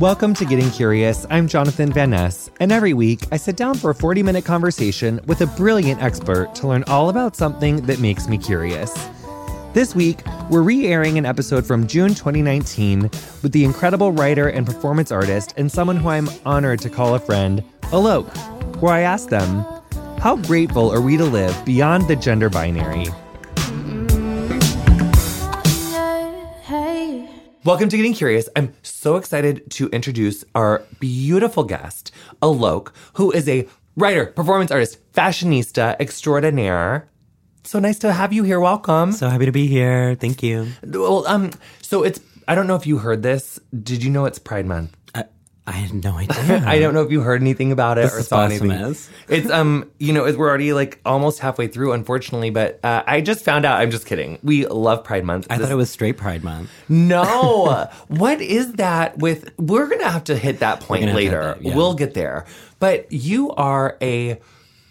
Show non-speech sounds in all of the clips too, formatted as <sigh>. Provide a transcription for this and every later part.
Welcome to Getting Curious. I'm Jonathan Van Ness, and every week I sit down for a 40 minute conversation with a brilliant expert to learn all about something that makes me curious. This week, we're re airing an episode from June 2019 with the incredible writer and performance artist and someone who I'm honored to call a friend, Alok, where I asked them, How grateful are we to live beyond the gender binary? Welcome to Getting Curious. I'm so excited to introduce our beautiful guest, Alok, who is a writer, performance artist, fashionista extraordinaire. So nice to have you here. Welcome. So happy to be here. Thank you. Well, um, so it's I don't know if you heard this. Did you know it's Pride Month? I had no idea. <laughs> I don't know if you heard anything about it This or saw anything. <laughs> It's um, you know, we're already like almost halfway through, unfortunately. But uh, I just found out. I'm just kidding. We love Pride Month. I This- thought it was straight Pride Month. No. <laughs> what is that with we're going to have to hit that point gonna have to hit later. that, yeah. We'll get there. But you are a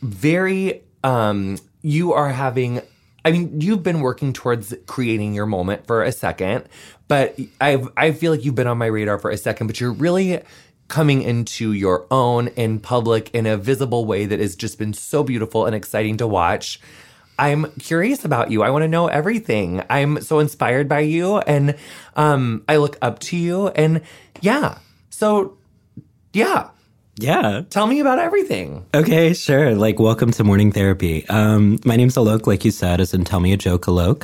very um you are having I mean, you've been working towards creating your moment for a second, but I I feel like you've been on my radar for a second, but you're really coming into your own in public in a visible way that has just been so beautiful and exciting to watch. I'm curious about you. I want to know everything. I'm so inspired by you and um I look up to you and yeah. So yeah, Yeah. tell me about everything. Okay, sure. Like, welcome to morning therapy. Um, my name's Alok, like you said, as in Tell Me a Joke Alok.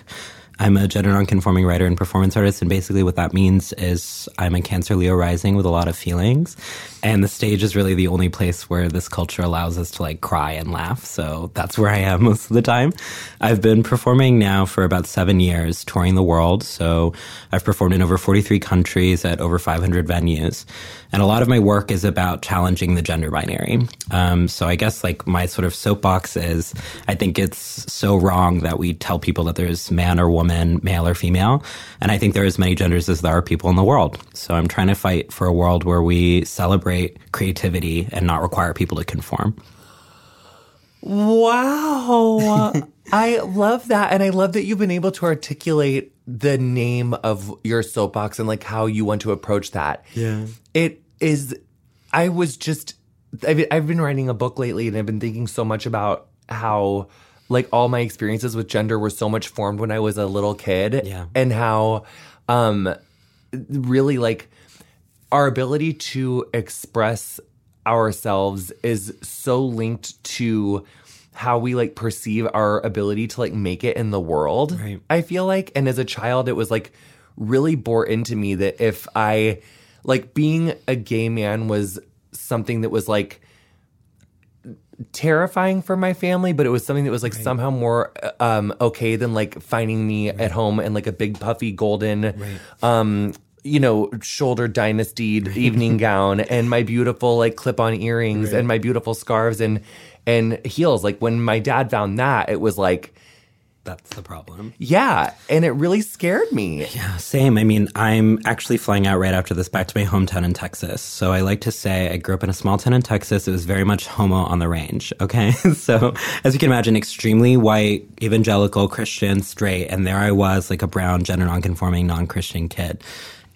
I'm a gender nonconforming writer and performance artist, and basically what that means is I'm a Cancer Leo rising with a lot of feelings, and the stage is really the only place where this culture allows us to like cry and laugh. So that's where I am <laughs> most of the time. I've been performing now for about seven years, touring the world. So I've performed in over 43 countries at over 500 venues, and a lot of my work is about challenging the gender binary. Um, so I guess like my sort of soapbox is I think it's so wrong that we tell people that there's man or woman, male or female. And I think there are as many genders as there are people in the world. So I'm trying to fight for a world where we celebrate creativity and not require people to conform. Wow. <laughs> I love that. And I love that you've been able to articulate the name of your soapbox and like how you want to approach that. Yeah. It is, I was just, I've, been- I've been writing a book lately and I've been thinking so much about how like all my experiences with gender were so much formed when I was a little kid. Yeah. And how, um, really like our ability to express ourselves is so linked to how we like perceive our ability to like make it in the world. Right. I feel like and as a child it was like really bore into me that if I like being a gay man was something that was like terrifying for my family, but it was something that was like somehow more uh, um, okay than like finding me at home in like a big puffy golden, um, you know, shoulder dynastied evening <laughs> gown and my beautiful like clip on earrings and my beautiful scarves and and heels. Like when my dad found that, it was like, That's the problem. yeah, and it really scared me. Yeah, same. I mean, I'm actually flying out right after this back to my hometown in Texas. So I like to say I grew up in a small town in Texas. It was very much homo on the range. <laughs> Okay. so as you can imagine, extremely white, evangelical, Christian, straight. And there I was like a brown, gender nonconforming, non-Christian kid.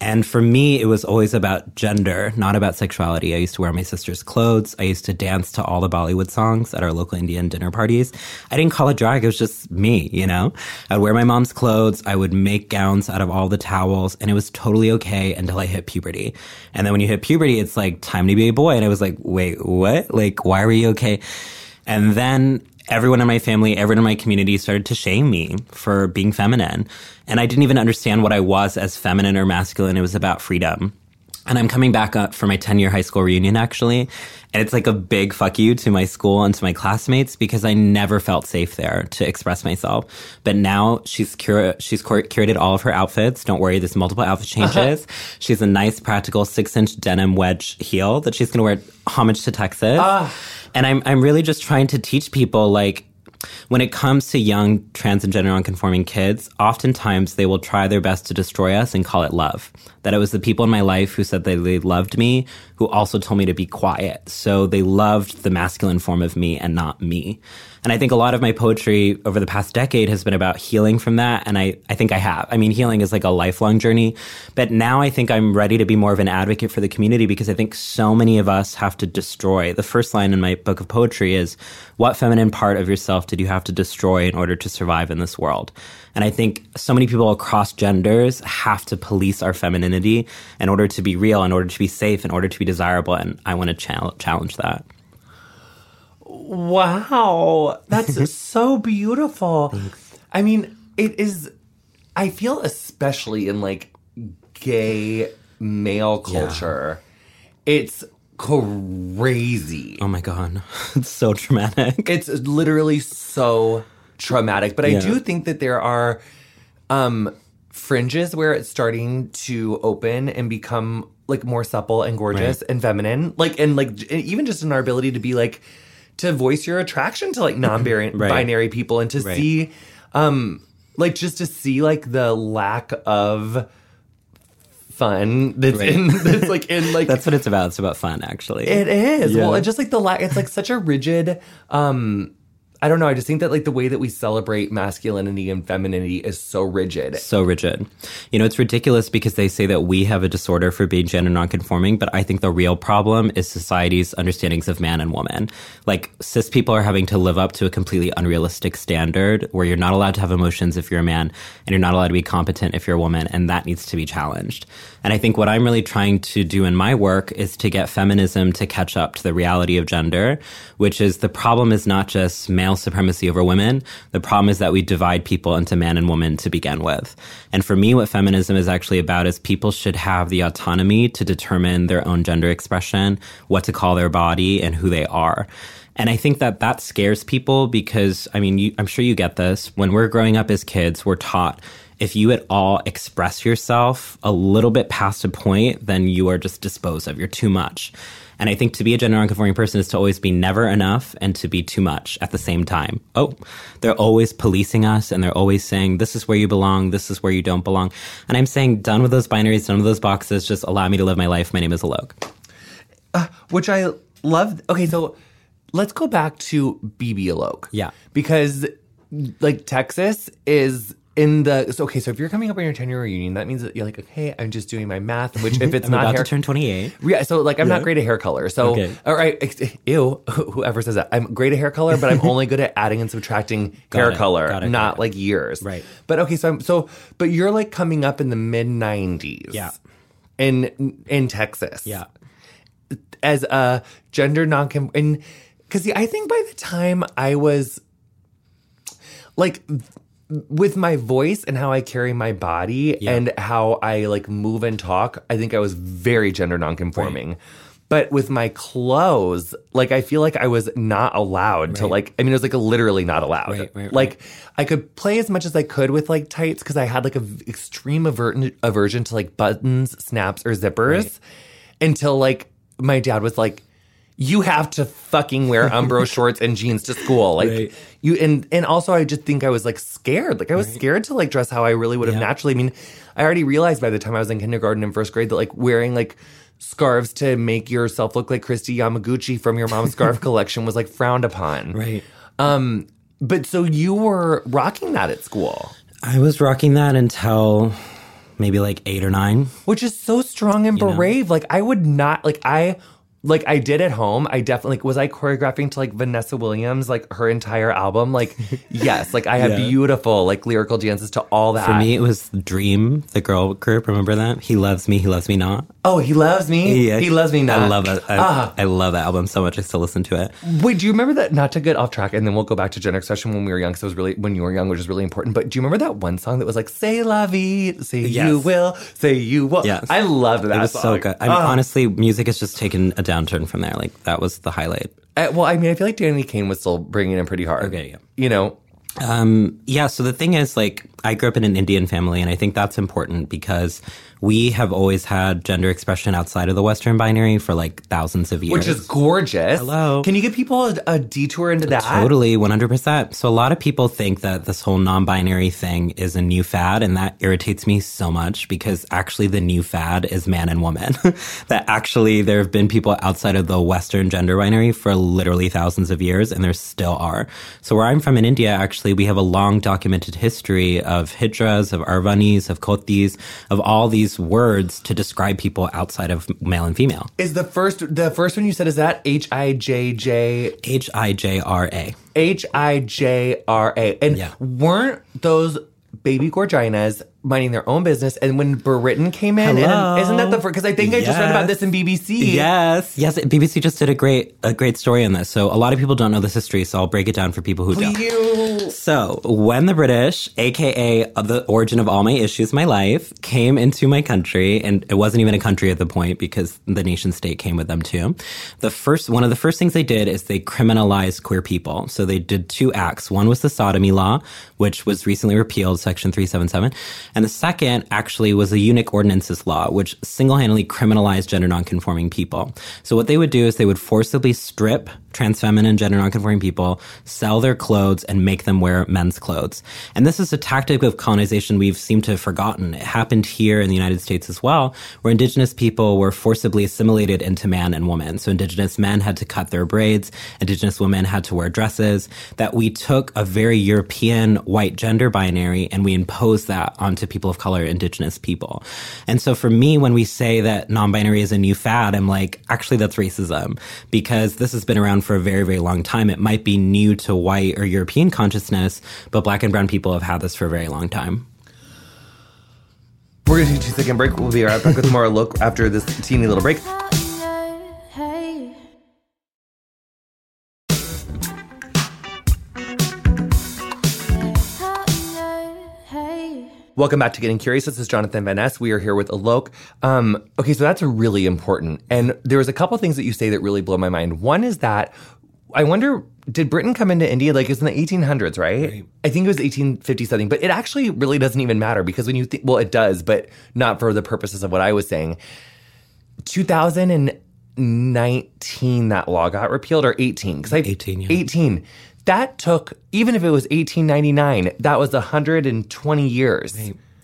And for me, it was always about gender, not about sexuality. I used to wear my sister's clothes. I used to dance to all the Bollywood songs at our local Indian dinner parties. I didn't call it drag. It was just me, you know? I'd wear my mom's clothes. I would make gowns out of all the towels and it was totally okay until I hit puberty. And then when you hit puberty, it's like time to be a boy. And I was like, wait, what? Like, why were you okay? And then everyone in my family, everyone in my community started to shame me for being feminine. And I didn't even understand what I was as feminine or masculine. It was about freedom. And I'm coming back up for my 10 year high school reunion actually. And it's like a big fuck you to my school and to my classmates because I never felt safe there to express myself. But now she's cur- she's cur- curated all of her outfits. Don't worry, there's multiple outfit uh-huh. changes. She has a nice practical six inch denim wedge heel that she's going to wear homage to Texas. Ah. And I'm, I'm really just trying to teach people like, when it comes to young trans and gender nonconforming kids, oftentimes they will try their best to destroy us and call it love. That it was the people in my life who said that they loved me who also told me to be quiet. So they loved the masculine form of me and not me. And I think a lot of my poetry over the past decade has been about healing from that. And I, I think I have. I mean, healing is like a lifelong journey. But now I think I'm ready to be more of an advocate for the community because I think so many of us have to destroy. The first line in my book of poetry is, What feminine part of yourself did you have to destroy in order to survive in this world? And I think so many people across genders have to police our femininity in order to be real, in order to be safe, in order to be desirable. And I want to challenge that. Wow, that's <laughs> so beautiful. I mean, it is. I feel especially in like gay male culture, it's crazy. Oh my god, <laughs> it's so traumatic. It's literally so traumatic. But I Yeah. do think that there are um fringes where it's starting to open and become like more supple and gorgeous and feminine. Like and like even just in our ability to be like to voice your attraction to like non-binary <laughs> Right. people and to Right. see um like just to see like the lack of fun that's Right. in <laughs> that's like in like <laughs> That's what it's about. It's about fun, actually. it is. Yeah. Well, it's just like the la- it's like such a rigid um I don't know, I just think that like the way that we celebrate masculinity and femininity is so rigid. so rigid. You know, it's ridiculous because they say that we have a disorder for being gender nonconforming, but I think the real problem is society's understandings of man and woman. Like cis people are having to live up to a completely unrealistic standard where you're not allowed to have emotions if you're a man and you're not allowed to be competent if you're a woman, and that needs to be challenged. And I think what I'm really trying to do in my work is to get feminism to catch up to the reality of gender, which is the problem is not just male supremacy over women. The problem is that we divide people into man and woman to begin with. And for me, what feminism is actually about is people should have the autonomy to determine their own gender expression, what to call their body, and who they are. And I think that that scares people because, I mean, you, I'm sure you get this. When we're growing up as kids, we're taught if you at all express yourself a little bit past a point, then you are just disposed of. You're too much. And I think to be a gender nonconforming person is to always be never enough and to be too much at the same time. Oh, they're always policing us and they're always saying, this is where you belong, this is where you don't belong. And I'm saying, done with those binaries, done with those boxes, just allow me to live my life. My name is Alok. Uh, which I love. Okay, so let's go back to BB Alok. Yeah. Because like Texas is in the so, okay, so if you're coming up on your 10 year reunion, that means that you're like, okay, I'm just doing my math, which if it's <laughs> I'm not about hair, to turn 28. Yeah, so like I'm not great at hair color. So Okay. all right, ew, <laughs> whoever says that. I'm great at hair color, but I'm only good at adding and subtracting <laughs> hair it, color, it, not like years. Right. But okay, so I'm so but you're like coming up in the mid 90s. Yeah. In in Texas. Yeah. As a gender non and see I think by the time I was like with my voice and how I carry my body Yeah. and how I like move and talk, I think I was very gender nonconforming. But with my clothes, like I feel like I was not allowed to like I mean it was like literally not allowed. Right, right, like I could play as much as I could with like tights because I had like a v- extreme aver- aversion to like buttons, snaps, or zippers Right. until like my dad was like, "You have to fucking wear Umbro <laughs> shorts and jeans to school." Like Right. you and and also I just think I was like scared. Like I was scared to like dress how I really would have Yeah. naturally. I mean, I already realized by the time I was in kindergarten and first grade that like wearing like scarves to make yourself look like Kristi Yamaguchi from your mom's scarf <laughs> collection was like frowned upon. Right. Um, but so you were rocking that at school, I was rocking that until maybe like eight or nine. which is so strong and brave. Like I would not like I like I did at home. I definitely like was I choreographing to like Vanessa Williams like her entire album. Like <laughs> yes, like I have Yeah. beautiful like lyrical dances to all that. For me, it was Dream, the girl group. Remember that? He loves me, he loves me not. oh, he loves me. he loves me not. I love it. I, Ah. I love that album so much. I still listen to it. Wait, do you remember that? Not to get off track, and then we'll go back to Gen Expression when we were young. Because it was really when you were young, which is really important. But do you remember that one song that was like "Say la vie, say you will, say you will"? Yes. I loved that. It was song. so good. I mean, Ah. honestly, music has just taken a downturn from there. Like that was the highlight. Uh, well, I mean, I feel like Danity Kane was still bringing in pretty hard. Okay, yeah. You know, Um, yeah, so the thing is, like, I grew up in an Indian family, and I think that's important because we have always had gender expression outside of the Western binary for like thousands of years. Which is gorgeous. Hello. Can you give people a, a detour into that? Totally, 100%. So a lot of people think that this whole non-binary thing is a new fad and that irritates me so much because actually the new fad is man and woman. <laughs> that actually there have been people outside of the Western gender binary for literally thousands of years and there still are. So where I'm from in India, actually we have a long documented history of hijras, of aravanis, of kotis, of all these words to describe people outside of male and female. Is the first the first one you said is that H I J J H I J R A. H I J R A. And Yeah. weren't those baby Gorginas minding their own business? And when Britain came in, Hello? and isn't that the first? Because I think I just read about this in BBC. Yes, yes. BBC just did a great a great story on this. So a lot of people don't know this history, so I'll break it down for people who don't. So, when the British, aka the origin of all my issues, my life, came into my country, and it wasn't even a country at the point because the nation state came with them too. The first, one of the first things they did is they criminalized queer people. So they did two acts. One was the sodomy law, which was recently repealed, Section 377. And the second actually was the eunuch ordinances law, which single-handedly criminalized gender nonconforming people. So what they would do is they would forcibly strip trans feminine gender nonconforming people, sell their clothes, and make them wear men's clothes. And this is a tactic of colonization we've seemed to have forgotten. It happened here in the United States as well, where indigenous people were forcibly assimilated into man and woman. So indigenous men had to cut their braids, indigenous women had to wear dresses, that we took a very European white gender binary and we imposed that onto people of color, indigenous people. And so for me, when we say that non-binary is a new fad, I'm like, actually that's racism because this has been around for a very, very long time. It might be new to white or European consciousness, but black and brown people have had this for a very long time. We're going to take a two second break. We'll be right back with more Alok after this teeny little break. Welcome back to Getting Curious. This is Jonathan Van Ness. We are here with Alok. Um, okay, so that's really important. And there was a couple things that you say that really blow my mind. One is that I wonder, did Britain come into India like it's in the 1800s, right? I think it was 1850 something, but it actually really doesn't even matter because when you think, well, it does, but not for the purposes of what I was saying. 2019, that law got repealed, or 18? Because I 18, yeah. 18. That took, even if it was 1899, that was 120 years.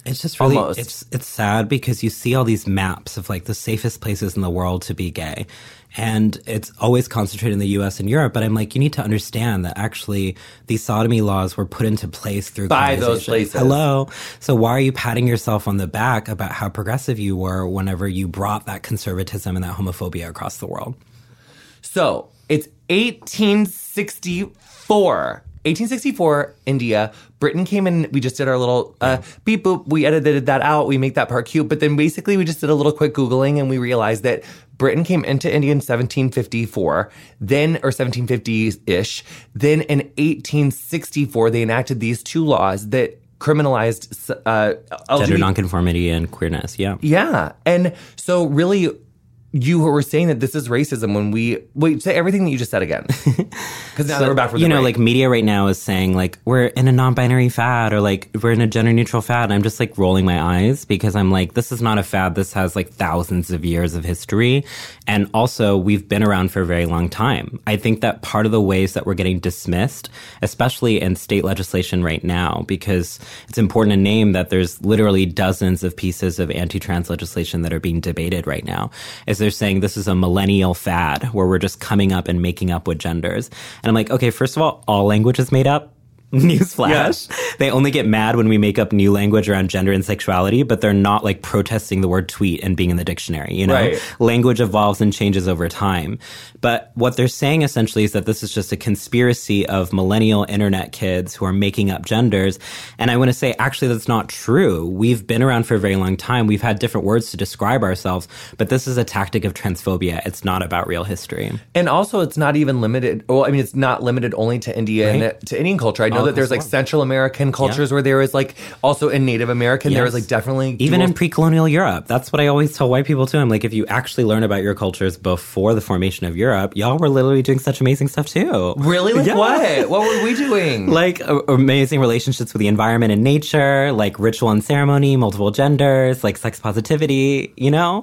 It's just really Almost. it's it's sad because you see all these maps of like the safest places in the world to be gay. And it's always concentrated in the US and Europe, but I'm like, you need to understand that actually these sodomy laws were put into place through By those places. Hello. So why are you patting yourself on the back about how progressive you were whenever you brought that conservatism and that homophobia across the world? So it's 1864. 1864, India. Britain came in. We just did our little uh, beep boop. We edited that out. We make that part cute. But then basically, we just did a little quick Googling and we realized that Britain came into India in 1754, then, or 1750 ish. Then in 1864, they enacted these two laws that criminalized uh, Gender nonconformity and queerness. Yeah. yeah. And so really you were saying that this is racism when we wait, say everything that you just said again. <laughs> Because now that we're back from you know, break. like media right now is saying like we're in a non-binary fad or like we're in a gender neutral fad. And I'm just like rolling my eyes because I'm like, this is not a fad. This has like thousands of years of history. And also we've been around for a very long time. I think that part of the ways that we're getting dismissed, especially in state legislation right now, because it's important to name that there's literally dozens of pieces of anti-trans legislation that are being debated right now, is they're saying this is a millennial fad where we're just coming up and making up with genders. And I'm like, okay, first of all, all language is made up. <laughs> Newsflash. They only get mad when we make up new language around gender and sexuality, but they're not like protesting the word tweet and being in the dictionary, you know? Right. Language evolves and changes over time. But what they're saying essentially is that this is just a conspiracy of millennial internet kids who are making up genders. And I want to say, actually, that's not true. We've been around for a very long time. We've had different words to describe ourselves, but this is a tactic of transphobia. It's not about real history. and also it's not even limited well, I mean it's not limited only to India and to Indian culture. I know know that there's like. Central American cultures where there was like also in Native American there was like definitely even dual- in pre-colonial Europe. That's what I always tell white people too. I'm like, if you actually learn about your cultures before the formation of Europe, y'all were literally doing such amazing stuff too. really like Yeah. what what were we doing? <laughs> Like uh, amazing relationships with the environment and nature, like ritual and ceremony, multiple genders, like sex positivity. You know?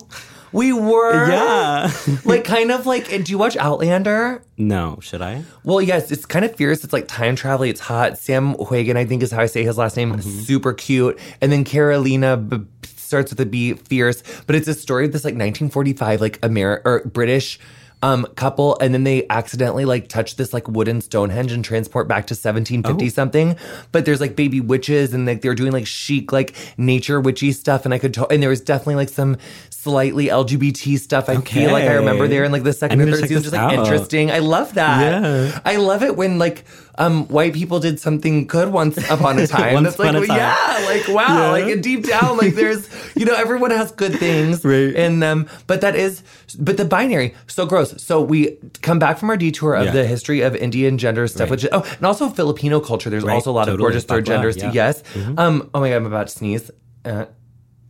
We were Yeah. like kind of like do you watch Outlander? no, should I? Well, yes, it's kind of fierce. It's like time travel. It's hot. Sam Heughan, I think is how I say his last name. Mm-hmm. Super cute. And then Carolina b- starts with a B, fierce. But it's a story of this like 1945 like Ameri- or British um couple, and then they accidentally like touch this like wooden Stonehenge and transport back to 1750 Oh. something. But there's like baby witches, and like they're doing like chic like nature witchy stuff. And I could, to- and there was definitely like some slightly LGBT stuff. I feel like I remember there in like the second or third season, just like out. interesting. I love that. Yeah. I love it when like um white people did something good once upon a <laughs> time. Once That's like time. yeah, like wow, Yeah. like deep down, like there's you know everyone has good things <laughs> Right. in them, but that is but the binary so gross. So we come back from our detour of Yeah. the history of Indian gender stuff, Right. which oh and also Filipino culture. There's Right, also a lot of gorgeous third genders. yeah. Mm-hmm. Yes. Um. Oh my god, I'm about to sneeze. Uh,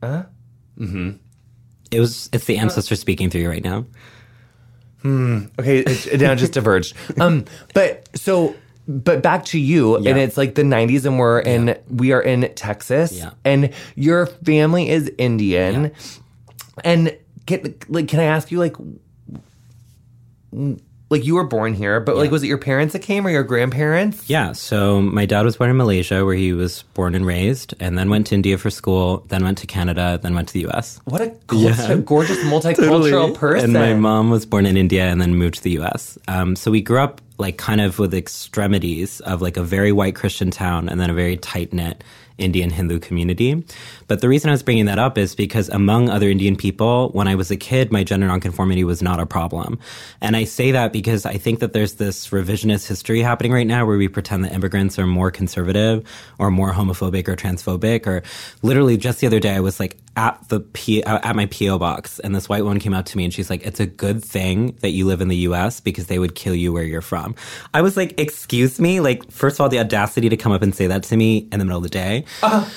Uh. Hmm. It was. It's the ancestor speaking through you right now. Hmm. Okay, it, it now just <laughs> diverged. Um, but so, but back to you, Yeah. and it's like the '90s, and we're in we are in Texas, Yeah. and your family is Indian, and can, like, can I ask you like? Like you were born here, but like, was it your parents that came or your grandparents? Yeah, so my dad was born in Malaysia, where he was born and raised, and then went to India for school, then went to Canada, then went to the U.S. What a culture, gorgeous <laughs> multicultural person! And my mom was born in India and then moved to the U.S. Um, so we grew up like kind of with extremities of like a very white Christian town and then a very tight knit Indian Hindu community. But the reason I was bringing that up is because among other Indian people, when I was a kid, my gender nonconformity was not a problem. And I say that because I think that there's this revisionist history happening right now where we pretend that immigrants are more conservative or more homophobic or transphobic. Or literally just the other day, I was like at the P- at my PO box, and this white woman came out to me and she's like, "It's a good thing that you live in the U.S. because they would kill you where you're from." I was like, "Excuse me!" Like, first of all, the audacity to come up and say that to me in the middle of the day. Uh-huh.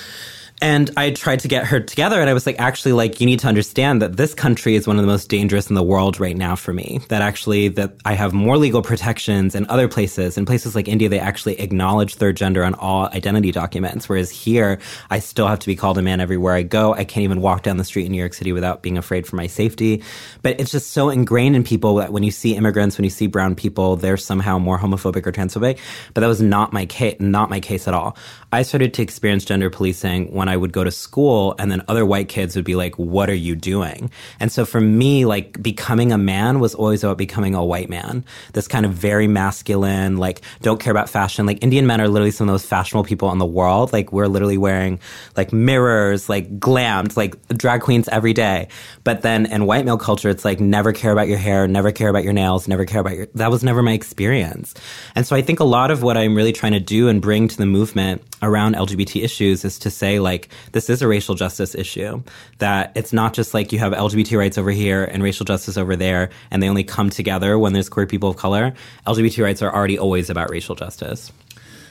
And I tried to get her together, and I was like, actually, like, you need to understand that this country is one of the most dangerous in the world right now for me. That actually, that I have more legal protections in other places. In places like India, they actually acknowledge third gender on all identity documents. Whereas here, I still have to be called a man everywhere I go. I can't even walk down the street in New York City without being afraid for my safety. But it's just so ingrained in people that when you see immigrants, when you see brown people, they're somehow more homophobic or transphobic. But that was not my case, not my case at all. I started to experience gender policing when I would go to school and then other white kids would be like, what are you doing? And so for me, like becoming a man was always about becoming a white man. This kind of very masculine, like don't care about fashion. Like Indian men are literally some of those fashionable people in the world. Like we're literally wearing like mirrors, like glammed, like drag queens every day. But then in white male culture, it's like never care about your hair, never care about your nails, never care about your, that was never my experience. And so I think a lot of what I'm really trying to do and bring to the movement around LGBT issues is to say like, this is a racial justice issue. That it's not just like you have LGBT rights over here and racial justice over there, and they only come together when there's queer people of color. LGBT rights are already always about racial justice.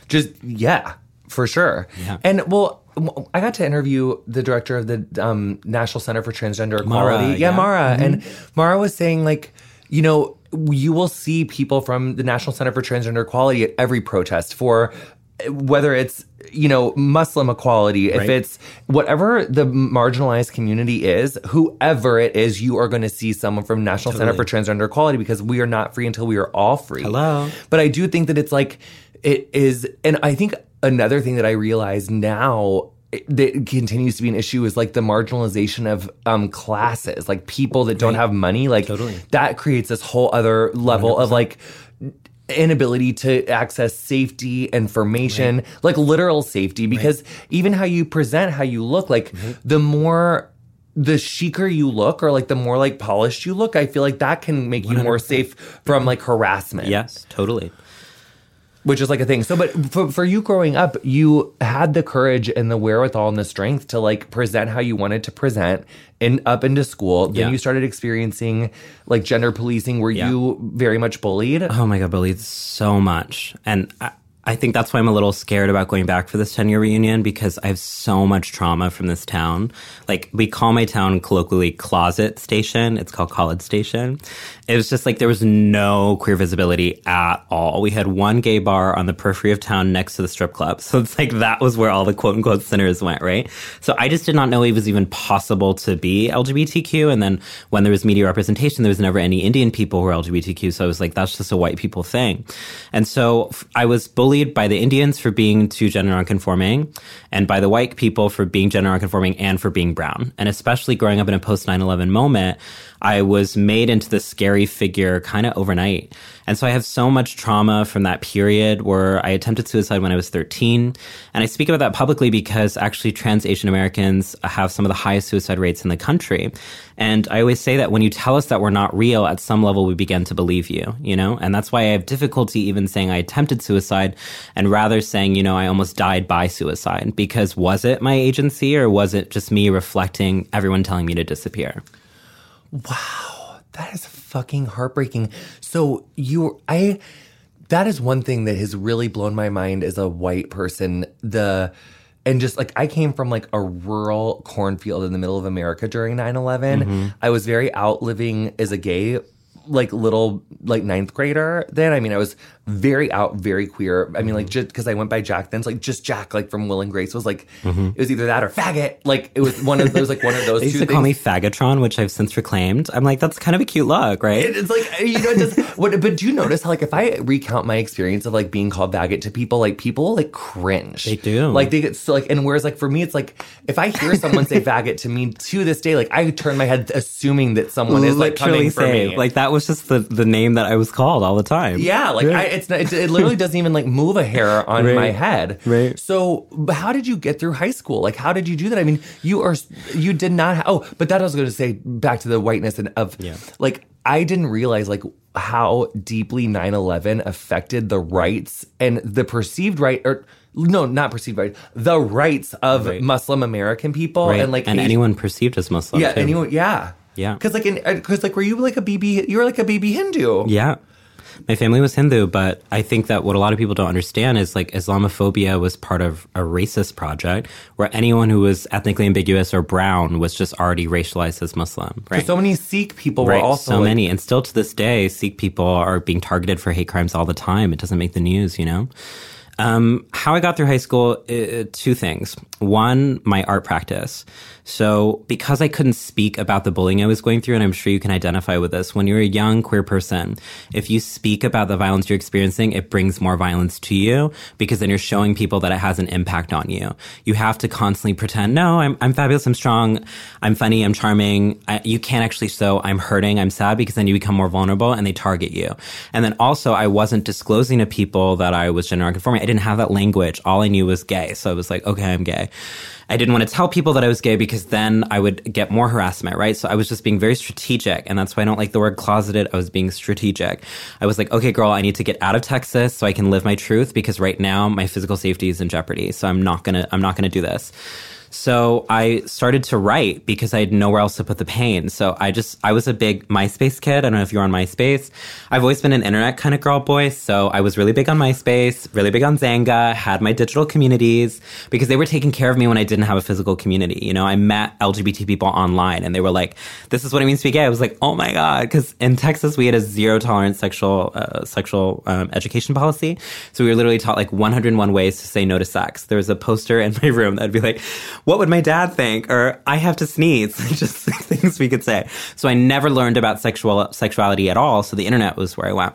Just yeah, for sure. Yeah. And well, I got to interview the director of the um, National Center for Transgender Equality. Mara, yeah, yeah. Mara, and Mara was saying like, you know, you will see people from the National Center for Transgender Equality at every protest for whether it's you know Muslim equality, if Right. it's whatever the marginalized community is, whoever it is, you are going to see someone from National Center for Transgender Equality because we are not free until we are all free. Hello. But I do think that it's like it is, and I think another thing that I realize now that continues to be an issue is like the marginalization of um classes, like people that don't have money, like Totally. that creates this whole other level of like inability to access safety information like literal safety because even how you present how you look like Mm-hmm. the more the chicer you look or like the more like polished you look i feel like that can make you more safe from like harassment. Yes, totally. Which is like a thing so but for, for you growing up you had the courage and the wherewithal and the strength to like present how you wanted to present in up into school then Yeah. you started experiencing like gender policing were Yeah. you very much bullied Oh my god, bullied so much. And I, I think that's why I'm a little scared about going back for this 10 year reunion because I have so much trauma from this town. Like, we call my town colloquially Closet Station. It's called College Station. It was just like there was no queer visibility at all. We had one gay bar on the periphery of town next to the strip club. <laughs> So it's like that was where all the quote unquote sinners went, right? So I just did not know it was even possible to be LGBTQ. And then when there was media representation, there was never any Indian people who were LGBTQ. So I was like, that's just a white people thing. And so I was bullied by the Indians for being too gender nonconforming and by the white people for being gender nonconforming and for being brown. And especially growing up in a post 9 11 moment, I was made into this scary figure kind of overnight. And so I have so much trauma from that period where I attempted suicide when I was 13. And I speak about that publicly because actually trans Asian Americans have some of the highest suicide rates in the country. And I always say that when you tell us that we're not real, at some level we begin to believe you, you know? And that's why I have difficulty even saying I attempted suicide and rather saying, you know, I almost died by suicide because was it my agency or was it just me reflecting everyone telling me to disappear? Wow, that is fucking heartbreaking. So you, I, that is one thing that has really blown my mind as a white person. The, and just like I came from like a rural cornfield in the middle of America during 9 11. Mm-hmm. I was very out living as a gay, like little, like ninth grader then. I mean, I was very out, very queer. I mean, like mm-hmm. just because I went by Jack then, it's like just Jack, like from Will and Grace was like, mm-hmm. it was either that or faggot. Like it was one of, was like one of those They used two to call me things. Faggotron, which I've since reclaimed. I'm like, that's kind of a cute look, right? It- It's like uh, you know, does, <laughs> what, but do you notice how like if I recount my experience of like being called faggot to people, like people like cringe. They do. Like they get so like, and whereas like for me, it's like if I hear someone say <laughs> faggot to me to this day, like I turn my head assuming that someone is like Literally coming for me. like that was just the, the name that I was called all the time. yeah, like I, it's not, it, it literally doesn't even like move a hair on Right. my head. Right. So, how did you get through high school? Like, how did you do that? I mean, you are you did not. Ha- oh, but that I was going to say back to the whiteness and of Yeah. like I didn't realize like how deeply 9/11 affected the rights and the perceived right or no, not perceived right, the rights of Right. Muslim American people Right? and like and Asian- anyone perceived as Muslim. yeah, too. anyone, yeah, Yeah. because like in because like were you like a BB? You were like a BB Hindu. Yeah. My family was Hindu, but I think that what a lot of people don't understand is like Islamophobia was part of a racist project where anyone who was ethnically ambiguous or brown was just already racialized as Muslim. Right. So many Sikh people right. were also so like, many. And still to this day, Sikh people are being targeted for hate crimes all the time. It doesn't make the news, you know? Um, how I got through high school, uh, two things. One, my art practice. So, because I couldn't speak about the bullying I was going through, and I'm sure you can identify with this, when you're a young queer person, if you speak about the violence you're experiencing, it brings more violence to you because then you're showing people that it has an impact on you. You have to constantly pretend, no, I'm, I'm fabulous, I'm strong, I'm funny, I'm charming. I, you can't actually show I'm hurting, I'm sad because then you become more vulnerable and they target you. And then also, I wasn't disclosing to people that I was gender nonconforming. I didn't have that language. All I knew was gay. So I was like, okay, I'm gay. I didn't want to tell people that I was gay because then I would get more harassment, right? So I was just being very strategic. And that's why I don't like the word closeted. I was being strategic. I was like, okay, girl, I need to get out of Texas so I can live my truth because right now my physical safety is in jeopardy. So I'm not going to, I'm not going to do this. So I started to write because I had nowhere else to put the pain. So I just, I was a big MySpace kid. I don't know if you're on MySpace. I've always been an internet kind of girl boy. So I was really big on MySpace, really big on Xanga, had my digital communities because they were taking care of me when I didn't have a physical community. You know, I met LGBT people online and they were like, this is what it means to be gay. I was like, oh my God. Cause in Texas, we had a zero tolerance sexual, uh, sexual um, education policy. So we were literally taught like 101 ways to say no to sex. There was a poster in my room that'd be like, what would my dad think? Or I have to sneeze. <laughs> Just things we could say. So I never learned about sexual sexuality at all. So the internet was where I went.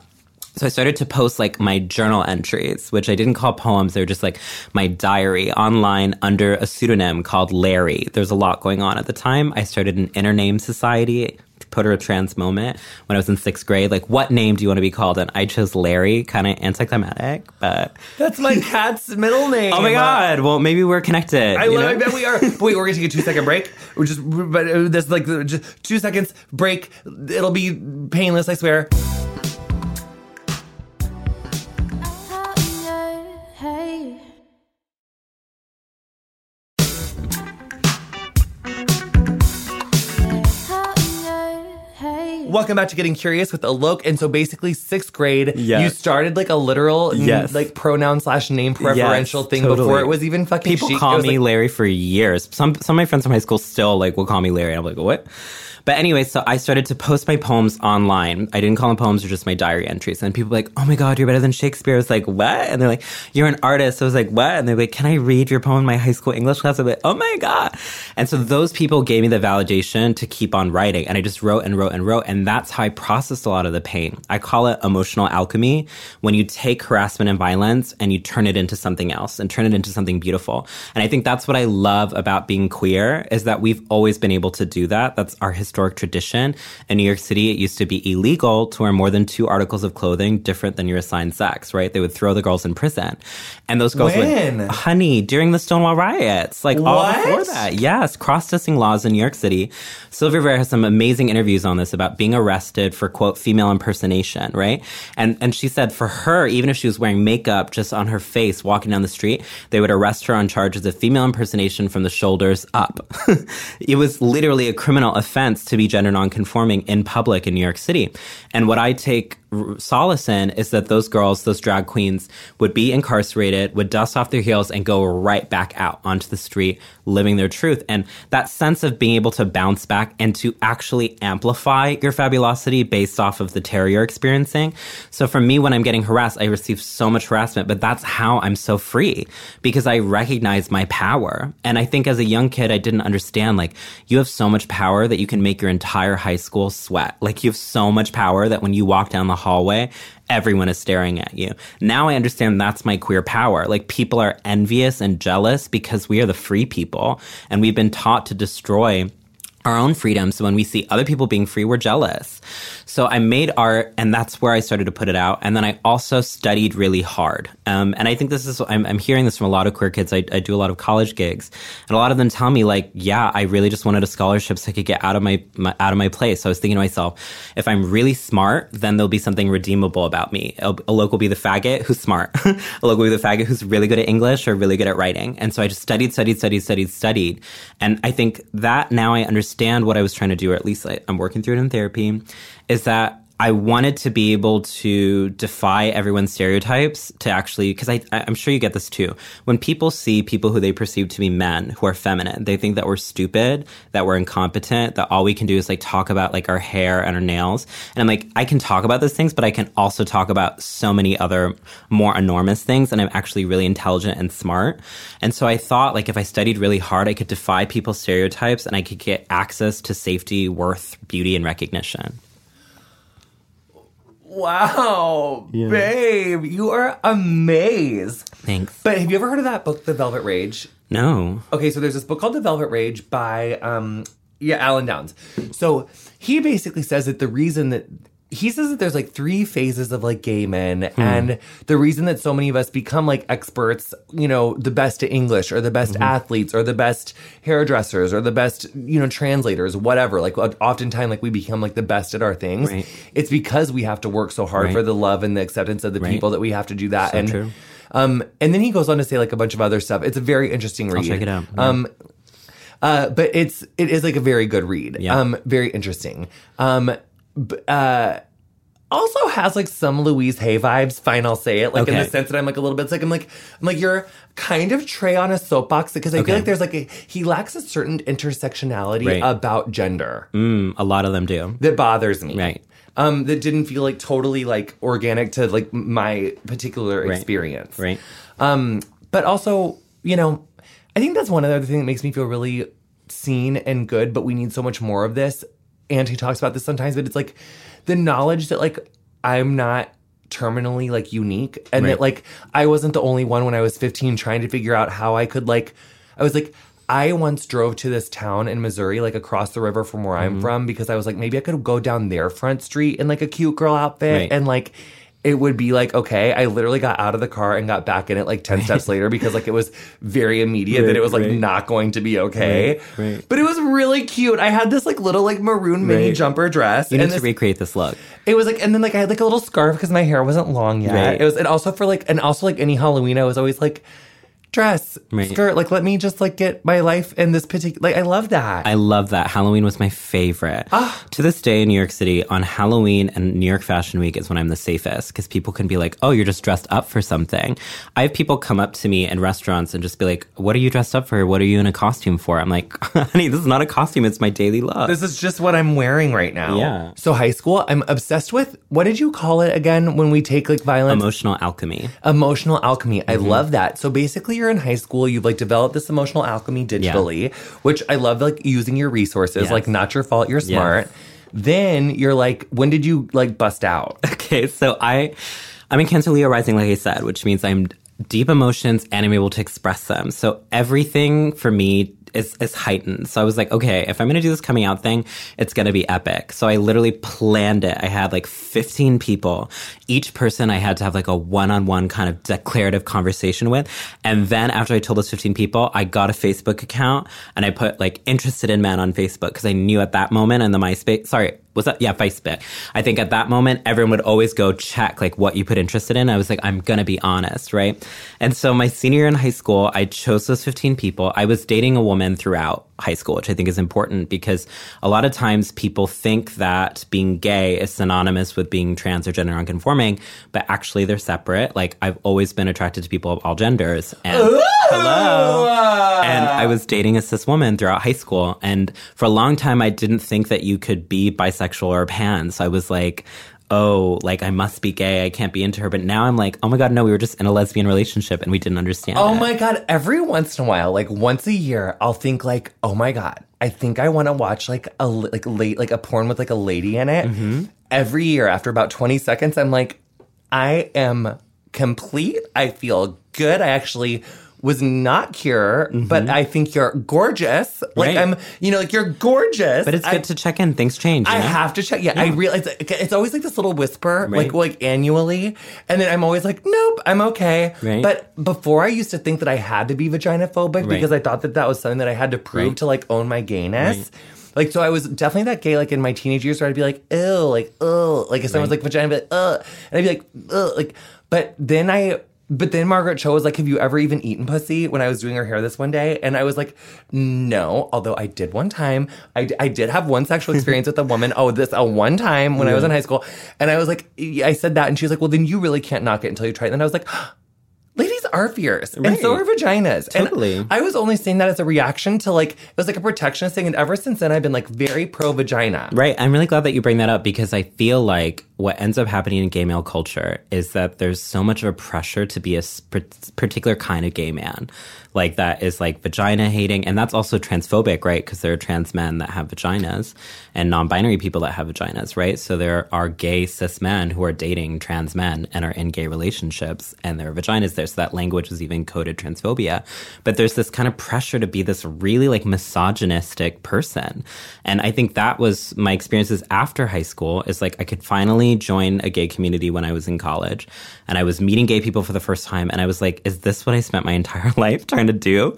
So I started to post like my journal entries, which I didn't call poems. They were just like my diary online under a pseudonym called Larry. There's a lot going on at the time. I started an inner name society put her a trans moment when I was in sixth grade. Like, what name do you want to be called? And I chose Larry, kind of anticlimactic, but That's my cat's <laughs> middle name. oh my God. Well, maybe we're connected. I, love? I bet we are. Wait, we're gonna take a two second break. We're just, but uh, this like just two seconds break. It'll be painless, I swear. Welcome back to Getting Curious with Alok. And so basically, sixth grade, Yes. you started like a literal, n- like pronoun slash name preferential Yes, thing totally. before it was even fucking People chic. Call me like, Larry for years. Some some of my friends from high school still like will call me Larry. I'm like, what? But anyway, so I started to post my poems online. I didn't call them poems they're just my diary entries. And people were like, oh my God, you're better than Shakespeare. I was like, what? And they're like, you're an artist. I was like, what? And they're like, can I read your poem in my high school English class? I'm like, oh my God. And so those people gave me the validation to keep on writing. And I just wrote and wrote and wrote. And that's how I processed a lot of the pain. I call it emotional alchemy when you take harassment and violence and you turn it into something else and turn it into something beautiful. And I think that's what I love about being queer is that we've always been able to do that. That's our historic tradition. In New York City, it used to be illegal to wear more than two articles of clothing different than your assigned sex, right? They would throw the girls in prison. And those girls When? would, honey, during the Stonewall riots, like all What? before that. Yes, cross-dressing laws in New York City. Sylvia Rivera has some amazing interviews on this about being arrested for quote female impersonation, right? And and she said for her, even if she was wearing makeup just on her face walking down the street, they would arrest her on charges of female impersonation from the shoulders up. <laughs> it was literally a criminal offense to be gender nonconforming in public in New York City. And what I take solace in is that those girls, those drag queens, would be incarcerated, would dust off their heels, and go right back out onto the street, living their truth. And that sense of being able to bounce back and to actually amplify your fabulosity based off of the terror you're experiencing. So for me, when I'm getting harassed, I receive so much harassment, but that's how I'm so free because I recognize my power. And I think as a young kid, I didn't understand like you have so much power that you can make your entire high school sweat. Like you have so much power that when you walk down the hallway, everyone is staring at you. Now I understand that's my queer power. Like people are envious and jealous because we are the free people and we've been taught to destroy our own freedom. So when we see other people being free, we're jealous. So I made art, and that's where I started to put it out. And then I also studied really hard. Um, and I think this is I'm, I'm hearing this from a lot of queer kids. I, I do a lot of college gigs, and a lot of them tell me like, "Yeah, I really just wanted a scholarship so I could get out of my, my out of my place." So I was thinking to myself, if I'm really smart, then there'll be something redeemable about me. A, Alok will be the faggot who's smart. <laughs> a local will be the faggot who's really good at English or really good at writing. And so I just studied, studied, studied, studied, studied. And I think that now I understand what I was trying to do, or at least I, I'm working through it in therapy, is that I wanted to be able to defy everyone's stereotypes to actually, because I, I'm sure you get this too. When people see people who they perceive to be men who are feminine, they think that we're stupid, that we're incompetent, that all we can do is like talk about like our hair and our nails. And I'm like, I can talk about those things, but I can also talk about so many other more enormous things. And I'm actually really intelligent and smart. And so I thought like if I studied really hard, I could defy people's stereotypes and I could get access to safety, worth, beauty, and recognition. Wow, babe, you are amazed. Thanks. But have you ever heard of that book, The Velvet Rage? No. Okay, so there's this book called The Velvet Rage by um yeah, Alan Downs. So he basically says that the reason that he says that there's like three phases of like gay men and the reason that so many of us become like experts, you know, the best at English or the best athletes or the best hairdressers or the best, you know, translators, whatever. Like oftentimes like we become like the best at our things. Right. It's because we have to work so hard Right. for the love and the acceptance of the Right. people that we have to do that. So and true. um and then he goes on to say like a bunch of other stuff. It's a very interesting read. check it out. Um uh, but it's it is like a very good read. Yeah. Um, very interesting. Um, uh, also has like some Louise Hay vibes. Fine, I'll say it. Like in the sense that I'm like a little bit. It's like I'm like I'm like you're kind of Trey on a soapbox because I Okay. feel like there's like a he lacks a certain intersectionality Right. about gender Mm, a lot of them do. that bothers me. Right. Um, that didn't feel like totally like organic to like my particular Right. experience. Right. Um, but also, you know, I think that's one other thing that makes me feel really seen and good, but we need so much more of this. And he talks about this sometimes, but it's like the knowledge that like I'm not terminally like unique and Right. that like I wasn't the only one when I was 15 trying to figure out how I could like I was like I once drove to this town in Missouri, like across the river from where Mm-hmm. I'm from, because I was like, maybe I could go down their front street in like a cute girl outfit Right. and like it would be like okay i literally got out of the car and got back in it like 10 steps <laughs> later because like it was very immediate that it was like right. not going to be okay Right, right. but it was really cute i had this like little like maroon mini Right. jumper dress You need and to this, recreate this look. it was like and then like i had like a little scarf because my hair wasn't long yet Right. it was and also for like and also like any halloween i was always like dress, Right. skirt. Like, let me just like get my life in this particular. Like, I love that. I love that. Halloween was my favorite. To this day in New York City, on Halloween and New York Fashion Week is when I'm the safest because people can be like, oh, you're just dressed up for something. I have people come up to me in restaurants and just be like, what are you dressed up for? What are you in a costume for? I'm like, <laughs> honey, this is not a costume. It's my daily look. this is just what I'm wearing right now. Yeah. So high school, I'm obsessed with. What did you call it again when we take like violence? Emotional alchemy. emotional alchemy. I Mm-hmm. love that. So basically, you're in high school. You've like developed this emotional alchemy digitally, which I love. Like using your resources. Yes. Like not your fault. You're smart. Then you're like, when did you like bust out? <laughs> Okay, so I, I'm in Cancer Leo rising, like I said, which means I'm deep emotions and I'm able to express them. So everything for me is, is heightened. So I was like, okay, if I'm going to do this coming out thing, it's going to be epic. So I literally planned it. I had like 15 people. Each person I had to have like a one-on-one kind of declarative conversation with. And then after I told those 15 people, I got a Facebook account and I put like interested in men on Facebook because I knew at that moment in the MySpace, sorry, was that yeah facebook. I think at that moment everyone would always go check like what you put interested in. I was like i'm gonna be honest right? And so my senior year in high school i chose those 15 people. I was dating a woman throughout high school which i think is important because a lot of times people think that being gay is synonymous with being trans or gender nonconforming but actually they're separate like i've always been attracted to people of all genders and hello and I was dating a cis woman throughout high school. And for a long time, I didn't think that you could be bisexual or pan. So I was like, oh, like I must be gay. I can't be into her. But now I'm like, oh my God, no, we were just in a lesbian relationship and we didn't understand. Oh it. my god! Every once in a while, like once a year, I'll think like, oh my god, I think I want to watch like a like late like a porn with like a lady in it. Mm-hmm. Every year, after about twenty seconds, I'm like, I am complete. I feel good. I actually was not cure, but I think you're gorgeous. Like Mm-hmm. Right. I'm, you know, like you're gorgeous. But it's I- good to check in. Things change. I know? have to check. Yeah, I realize it's always like this little whisper, Right. like like annually, and then I'm always like, nope, I'm okay. Right. But before I used to think that I had to be vagina phobic because I thought that that was something that I had to prove to like own my gayness. Like so, I was definitely that gay. Like in my teenage years, where I'd be like, ew, like, ugh, like if someone was like vagina, I'd be like, ugh, and I'd be like, ugh, like. But then I. But then Margaret Cho was like, Have you ever even eaten pussy? When I was doing her hair this one day. And I was like, No. Although I did one time. I, I did have one sexual <laughs> experience with a woman. Oh, this a one time when I was in high school. And I was like, I said that. And she was like, Well, then you really can't knock it until you try it. And I was like, Ladies are fierce, and so are vaginas. Totally. And I was only saying that as a reaction to like it was like a protectionist thing, and ever since then I've been like very pro vagina. Right. I'm really glad that you bring that up because I feel like what ends up happening in gay male culture is that there's so much of a pressure to be a particular kind of gay man. Like that is like vagina hating. And that's also transphobic, right? Because there are trans men that have vaginas and non binary people that have vaginas, right? So there are gay cis men who are dating trans men and are in gay relationships and there are vaginas there. So that language is even coded transphobia. But there's this kind of pressure to be this really like misogynistic person. And I think that was my experiences after high school is like I could finally join a gay community when I was in college and I was meeting gay people for the first time and I was like, is this what I spent my entire <laughs> life trying to do?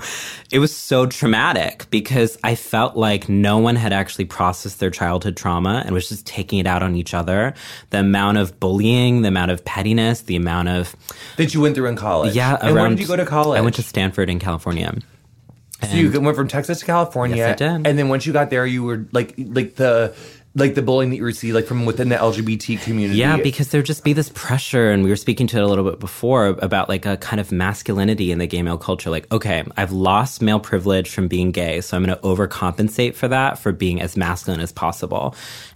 It was so traumatic because I felt like no one had actually processed their childhood trauma and was just taking it out on each other. The amount of bullying, the amount of pettiness, the amount of That you went through in college. yeah. And where did you go to college? I went to Stanford in California. So you went from Texas to California. Yes, I did. And then once you got there, you were like like the like the bullying that you received like from within the LGBT community. Yeah, because there'd just be this pressure, and we were speaking to it a little bit before about like a kind of masculinity in the gay male culture. Like, okay, I've lost male privilege from being gay, so I'm going to overcompensate for that for being as masculine as possible.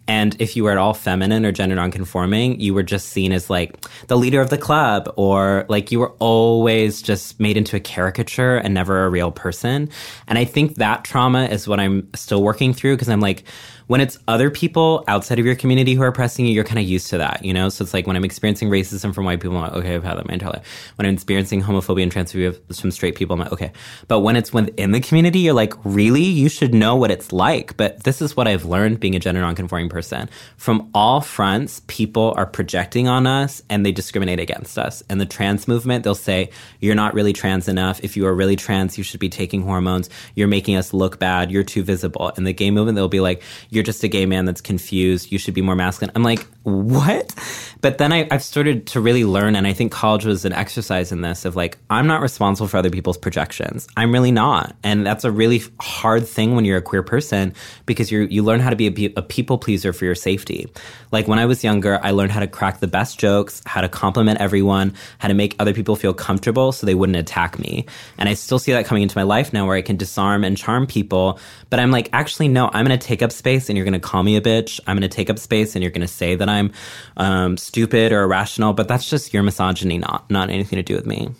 And if you were at all feminine or gender nonconforming, you were just seen as like the leader of the club, or like you were always just made into a caricature and never a real person. And I think that trauma is what I'm still working through because I'm like, when it's other people outside of your community who are oppressing you, you're kind of used to that, you know? So it's like when I'm experiencing racism from white people, I'm like, okay, I've had that my entire life. When I'm experiencing homophobia and transphobia from straight people, I'm like, okay. But when it's within the community, you're like, really? You should know what it's like. But this is what I've learned being a gender nonconforming person. From all fronts, people are projecting on us and they discriminate against us. And the trans movement, they'll say, you're not really trans enough. If you are really trans, you should be taking hormones. You're making us look bad. You're too visible. And the gay movement, they'll be like, you're just a gay man that's confused. You should be more masculine. I'm like, what? But then I, I've started to really learn, and I think college was an exercise in this of like, I'm not responsible for other people's projections. I'm really not. And that's a really hard thing when you're a queer person because you you learn how to be a, a people pleaser for your safety. Like when I was younger, I learned how to crack the best jokes, how to compliment everyone, how to make other people feel comfortable so they wouldn't attack me. And I still see that coming into my life now where I can disarm and charm people. But I'm like, actually, no, I'm going to take up space and you're going to call me a bitch. I'm going to take up space and you're going to say that I'm um, stupid or irrational. But that's just your misogyny, not, not anything to do with me.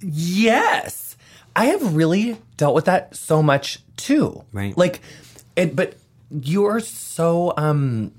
Yes. I have really dealt with that so much too. Right. Like it but you're so um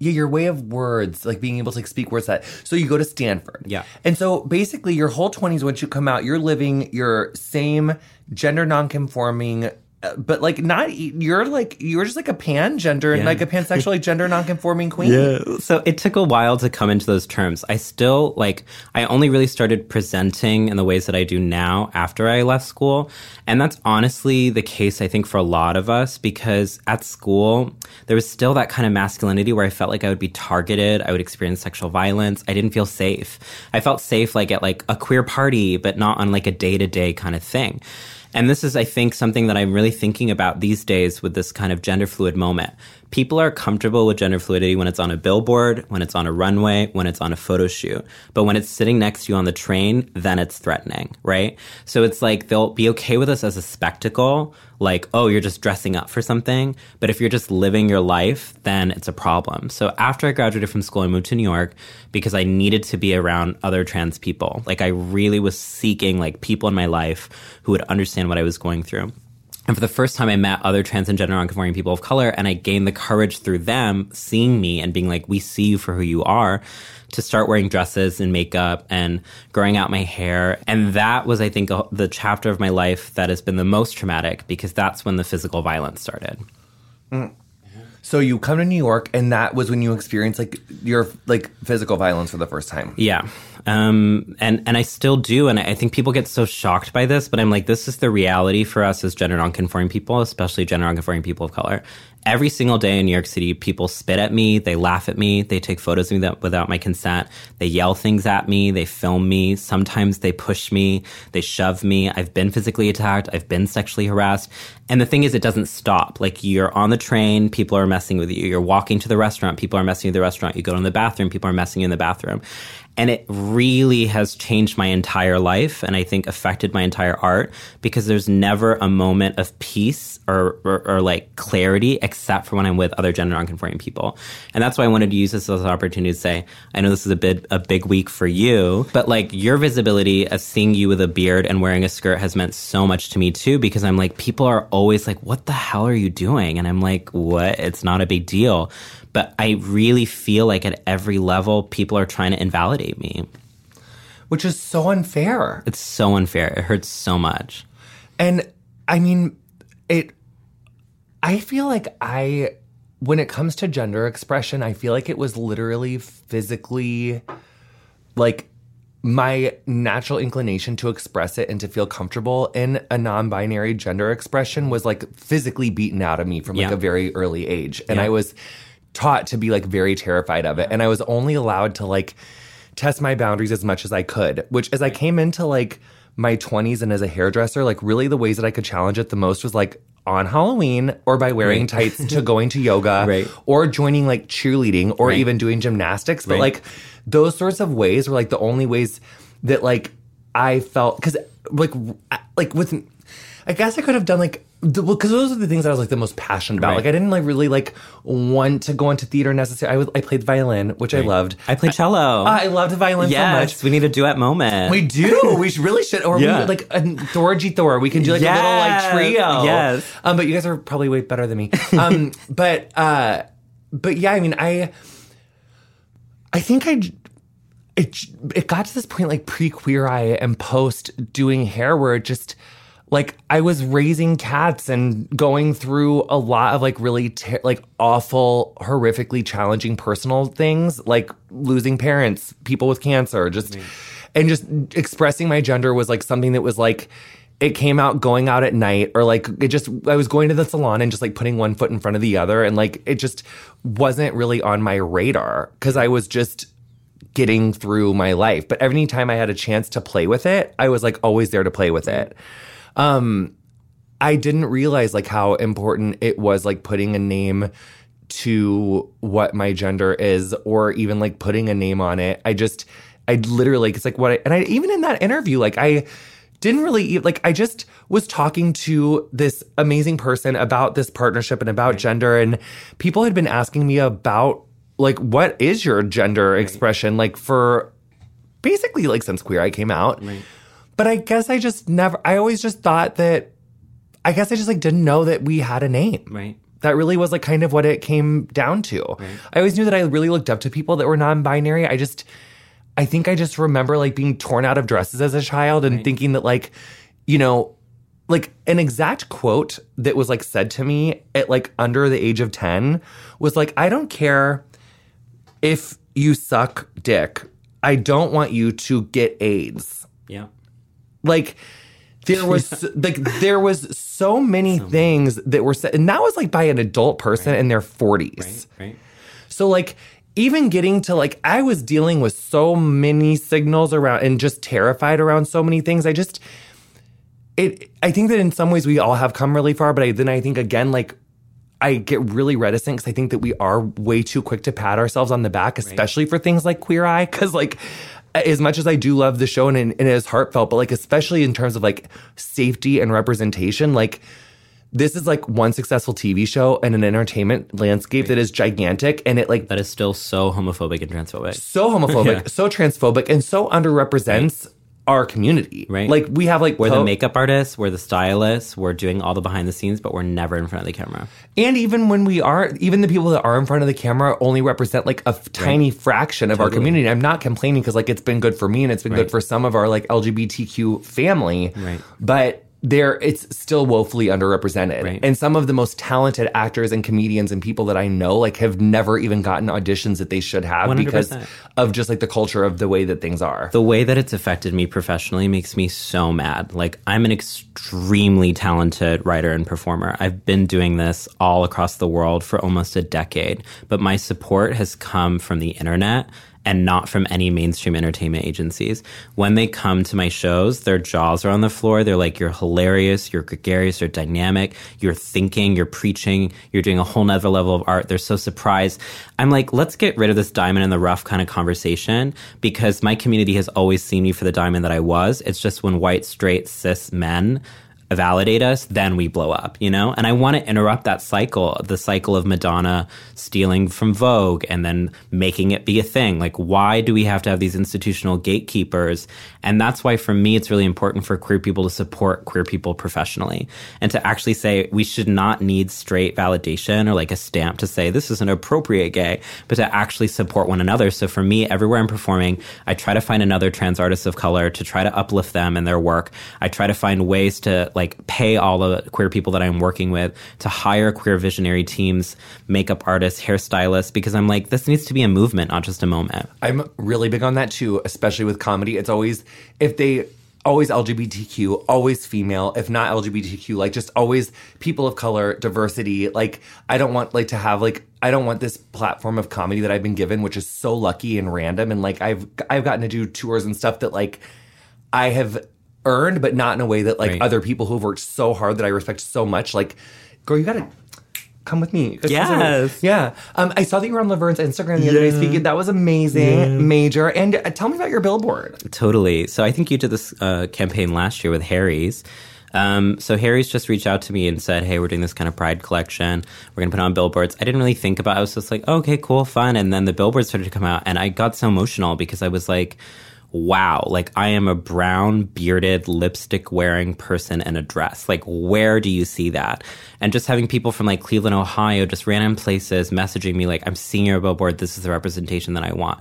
yeah, your way of words, like being able to like, speak words that. So you go to Stanford. Yeah. And so basically your whole 20s once you come out, you're living your same gender nonconforming but like not you're like you're just like a pan gender and Yeah. like a pansexual like gender nonconforming queen. <laughs> Yeah. So it took a while to come into those terms. I still like I only really started presenting in the ways that I do now after I left school. And that's honestly the case I think for a lot of us because at school there was still that kind of masculinity where I felt like I would be targeted, I would experience sexual violence. I didn't feel safe. I felt safe like at like a queer party but not on like a day-to-day kind of thing. And this is, I think, something that I'm really thinking about these days with this kind of gender fluid moment. People are comfortable with gender fluidity when it's on a billboard, when it's on a runway, when it's on a photo shoot. But when it's sitting next to you on the train, then it's threatening, right? So it's like they'll be okay with us as a spectacle, like, oh, you're just dressing up for something. But if you're just living your life, then it's a problem. So after I graduated from school, I moved to New York because I needed to be around other trans people. Like I really was seeking like people in my life who would understand what I was going through. And for the first time, I met other trans and gender nonconforming people of color, and I gained the courage through them seeing me and being like, "We see you for who you are," to start wearing dresses and makeup and growing out my hair. And that was, I think, a, the chapter of my life that has been the most traumatic because that's when the physical violence started. Mm. So you come to New York and that was when you experienced like your like physical violence for the first time. Yeah. Um, and, and I still do. And I think people get so shocked by this, but I'm like, this is the reality for us as gender nonconforming people, especially gender nonconforming people of color. Every single day in New York City, people spit at me, they laugh at me, they take photos of me without my consent, they yell things at me, they film me. Sometimes they push me, they shove me. I've been physically attacked, I've been sexually harassed. And the thing is, it doesn't stop. Like you're on the train, people are messing with you. You're walking to the restaurant, people are messing with the restaurant. You go to the bathroom, people are messing in the bathroom. And it really has changed my entire life and I think affected my entire art because there's never a moment of peace or, or, or like clarity except for when I'm with other gender nonconforming people. And that's why I wanted to use this as an opportunity to say, I know this is a bit a big week for you, but like your visibility of seeing you with a beard and wearing a skirt has meant so much to me too because I'm like, people are always like, what the hell are you doing? And I'm like, what? It's not a big deal. But I really feel like at every level, people are trying to invalidate me. Which is so unfair. It's so unfair. It hurts so much. And I mean, it, I feel like I, when it comes to gender expression, I feel like it was literally physically like my natural inclination to express it and to feel comfortable in a non-binary gender expression was like physically beaten out of me from like Yeah. a very early age and Yeah. i was taught to be like very terrified of it and i was only allowed to like test my boundaries as much as i could which as i came into like my 20s and as a hairdresser like really the ways that i could challenge it the most was like on halloween or by wearing tights to <laughs> going to yoga Right. or joining like cheerleading or Right. even doing gymnastics but Right. like those sorts of ways were like the only ways that like I felt because like like with I guess I could have done like because those are the things that I was like the most passionate about. Right. Like I didn't like really like want to go into theater necessarily. I was I played violin, which I loved. I played cello. I loved violin so much. we need a duet moment. We do. <laughs> we should really should. Or Yeah. we, like a Thorgy Thor. We can do like a little like Yes. trio. Yes. Um, but you guys are probably way better than me. Um, <laughs> but uh, but yeah, I mean, I I think I it it got to this point like pre Queer Eye and post doing hair where it just like I was raising cats and going through a lot of like really ter- like awful, horrifically challenging personal things like losing parents, people with cancer, just and just expressing my gender was like something that was like it came out going out at night or like it just I was going to the salon and just like putting one foot in front of the other and like it just wasn't really on my radar cuz I was just getting through my life. But every time I had a chance to play with it, I was like always there to play with it. Um I didn't realize like how important it was like putting a name to what my gender is or even like putting a name on it. I just I literally it's like what I and I even in that interview like I didn't really like I just was talking to this amazing person about this partnership and about gender and people had been asking me about like what is your gender expression like for basically like since queer I came out. But I guess I just never I always just thought that I guess I just like didn't know that we had a name. Right. That really was like kind of what it came down to. Right. I always knew that I really looked up to people that were non-binary. I just I think I just remember like being torn out of dresses as a child and thinking that like, you know, like an exact quote that was like said to me at like under the age of 10 was like, I don't care if you suck dick. I don't want you to get AIDS Yeah. Like there was <laughs> like there was so many things that were said and that was like by an adult person in their 40s Right. Right. so like even getting to like i was dealing with so many signals around and just terrified around so many things i just it i think that in some ways we all have come really far but I, then i think again like I get really reticent because I think that we are way too quick to pat ourselves on the back, especially for things like Queer Eye. Because like, as much as I do love the show and, and it is heartfelt, but like especially in terms of like safety and representation, like this is like one successful TV show and an entertainment landscape that is gigantic, and it like That is still so homophobic and transphobic. so homophobic, <laughs> so transphobic, and so underrepresents our community. Right. Like we have like We're po- the makeup artists, we're the stylists, we're doing all the behind the scenes, but we're never in front of the camera. And even when we are, even the people that are in front of the camera only represent like a f- tiny fraction of our community. I'm not complaining because like it's been good for me and it's been good for some of our like LGBTQ family. Right. But there, it's still woefully underrepresented. Right. And some of the most talented actors and comedians and people that I know like have never even gotten auditions that they should have because 100%. of just like the culture of the way that things are. The way that it's affected me professionally makes me so mad. Like, I'm an extremely talented writer and performer. I've been doing this all across the world for almost a decade, but my support has come from the internet and not from any mainstream entertainment agencies. When they come to my shows, their jaws are on the floor. They're like, you're hilarious, you're gregarious, you're dynamic, you're thinking, you're preaching, you're doing a whole nother level of art. They're so surprised. I'm like, let's get rid of this diamond in the rough kind of conversation because my community has always seen me for the diamond that I was. It's just when white, straight, cis men validate us, then we blow up, you know? And I want to interrupt that cycle, the cycle of Madonna stealing from Vogue and then making it be a thing. Like, why do we have to have these institutional gatekeepers? And that's why, for me, it's really important for queer people to support queer people professionally and to actually say we should not need straight validation or like a stamp to say this is an appropriate gay, but to actually support one another. So for me, everywhere I'm performing, I try to find another trans artist of color to try to uplift them and their work. I try to find ways to pay all the queer people that I'm working with to hire queer visionary teams, makeup artists, hairstylists, because I'm like, this needs to be a movement, not just a moment. I'm really big on that too, especially with comedy. It's always if they always LGBTQ, always female, if not LGBTQ, like just always people of color, diversity. Like I don't want like to have like I don't want this platform of comedy that I've been given, which is so lucky and random. And like I've I've gotten to do tours and stuff that like I have earned, but not in a way that like Right. other people who've worked so hard that I respect so much. Like, girl, you gotta come with me. Yes. Yeah. Um, I saw that you were on Laverne's Instagram the other day speaking. That was amazing, major. And uh, tell me about your billboard. Totally. So I think you did this uh, campaign last year with Harry's. Um, so Harry's just reached out to me and said, "Hey, we're doing this kind of Pride collection. We're gonna put on billboards." I didn't really think about. it. I was just like, "Okay, cool, fun." And then the billboards started to come out, and I got so emotional because I was like, "Wow! Like I am a brown, bearded, lipstick wearing person in a dress. Like where do you see that?" And just having people from like Cleveland, Ohio, just random places messaging me like, "I'm seeing your billboard. This is the representation that I want."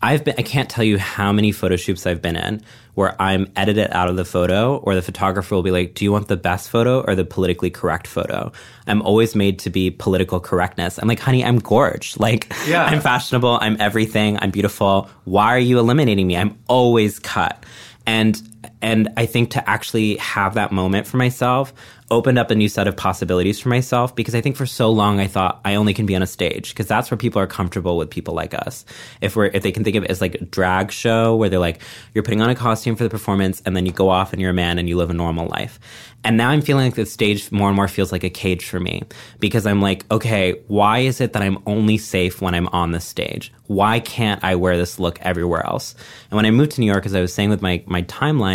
I've been, I can't tell you how many photo shoots I've been in where I'm edited out of the photo or the photographer will be like, do you want the best photo or the politically correct photo? I'm always made to be political correctness. I'm like, honey, I'm gorge. Like, Yeah. I'm fashionable. I'm everything. I'm beautiful. Why are you eliminating me? I'm always cut. And and I think to actually have that moment for myself opened up a new set of possibilities for myself because I think for so long I thought I only can be on a stage because that's where people are comfortable with people like us. If we're if they can think of it as like a drag show where they're like you're putting on a costume for the performance and then you go off and you're a man and you live a normal life. And now I'm feeling like the stage more and more feels like a cage for me because I'm like, okay, why is it that I'm only safe when I'm on the stage? Why can't I wear this look everywhere else? And when I moved to New York, as I was saying with my, my timeline,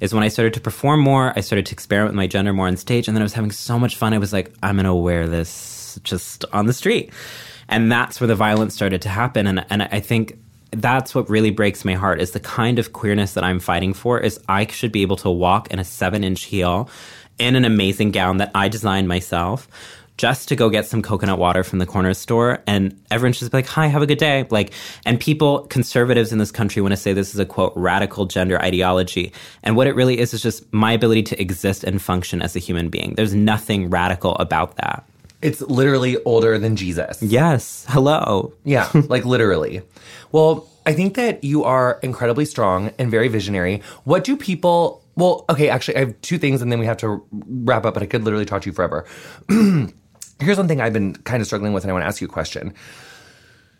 is when I started to perform more, I started to experiment with my gender more on stage, and then I was having so much fun. I was like, I'm gonna wear this just on the street. And that's where the violence started to happen. And, and I think that's what really breaks my heart is the kind of queerness that I'm fighting for is I should be able to walk in a seven inch heel in an amazing gown that I designed myself just to go get some coconut water from the corner store and everyone's just be like hi have a good day like and people conservatives in this country want to say this is a quote radical gender ideology and what it really is is just my ability to exist and function as a human being there's nothing radical about that It's literally older than Jesus. yes hello Yeah, <laughs> like literally. Well, I think that you are incredibly strong and very visionary. What do people? Well, okay, actually, I have two things, and then we have to wrap up. But I could literally talk to you forever. <clears throat> Here's one thing I've been kind of struggling with, and I want to ask you a question.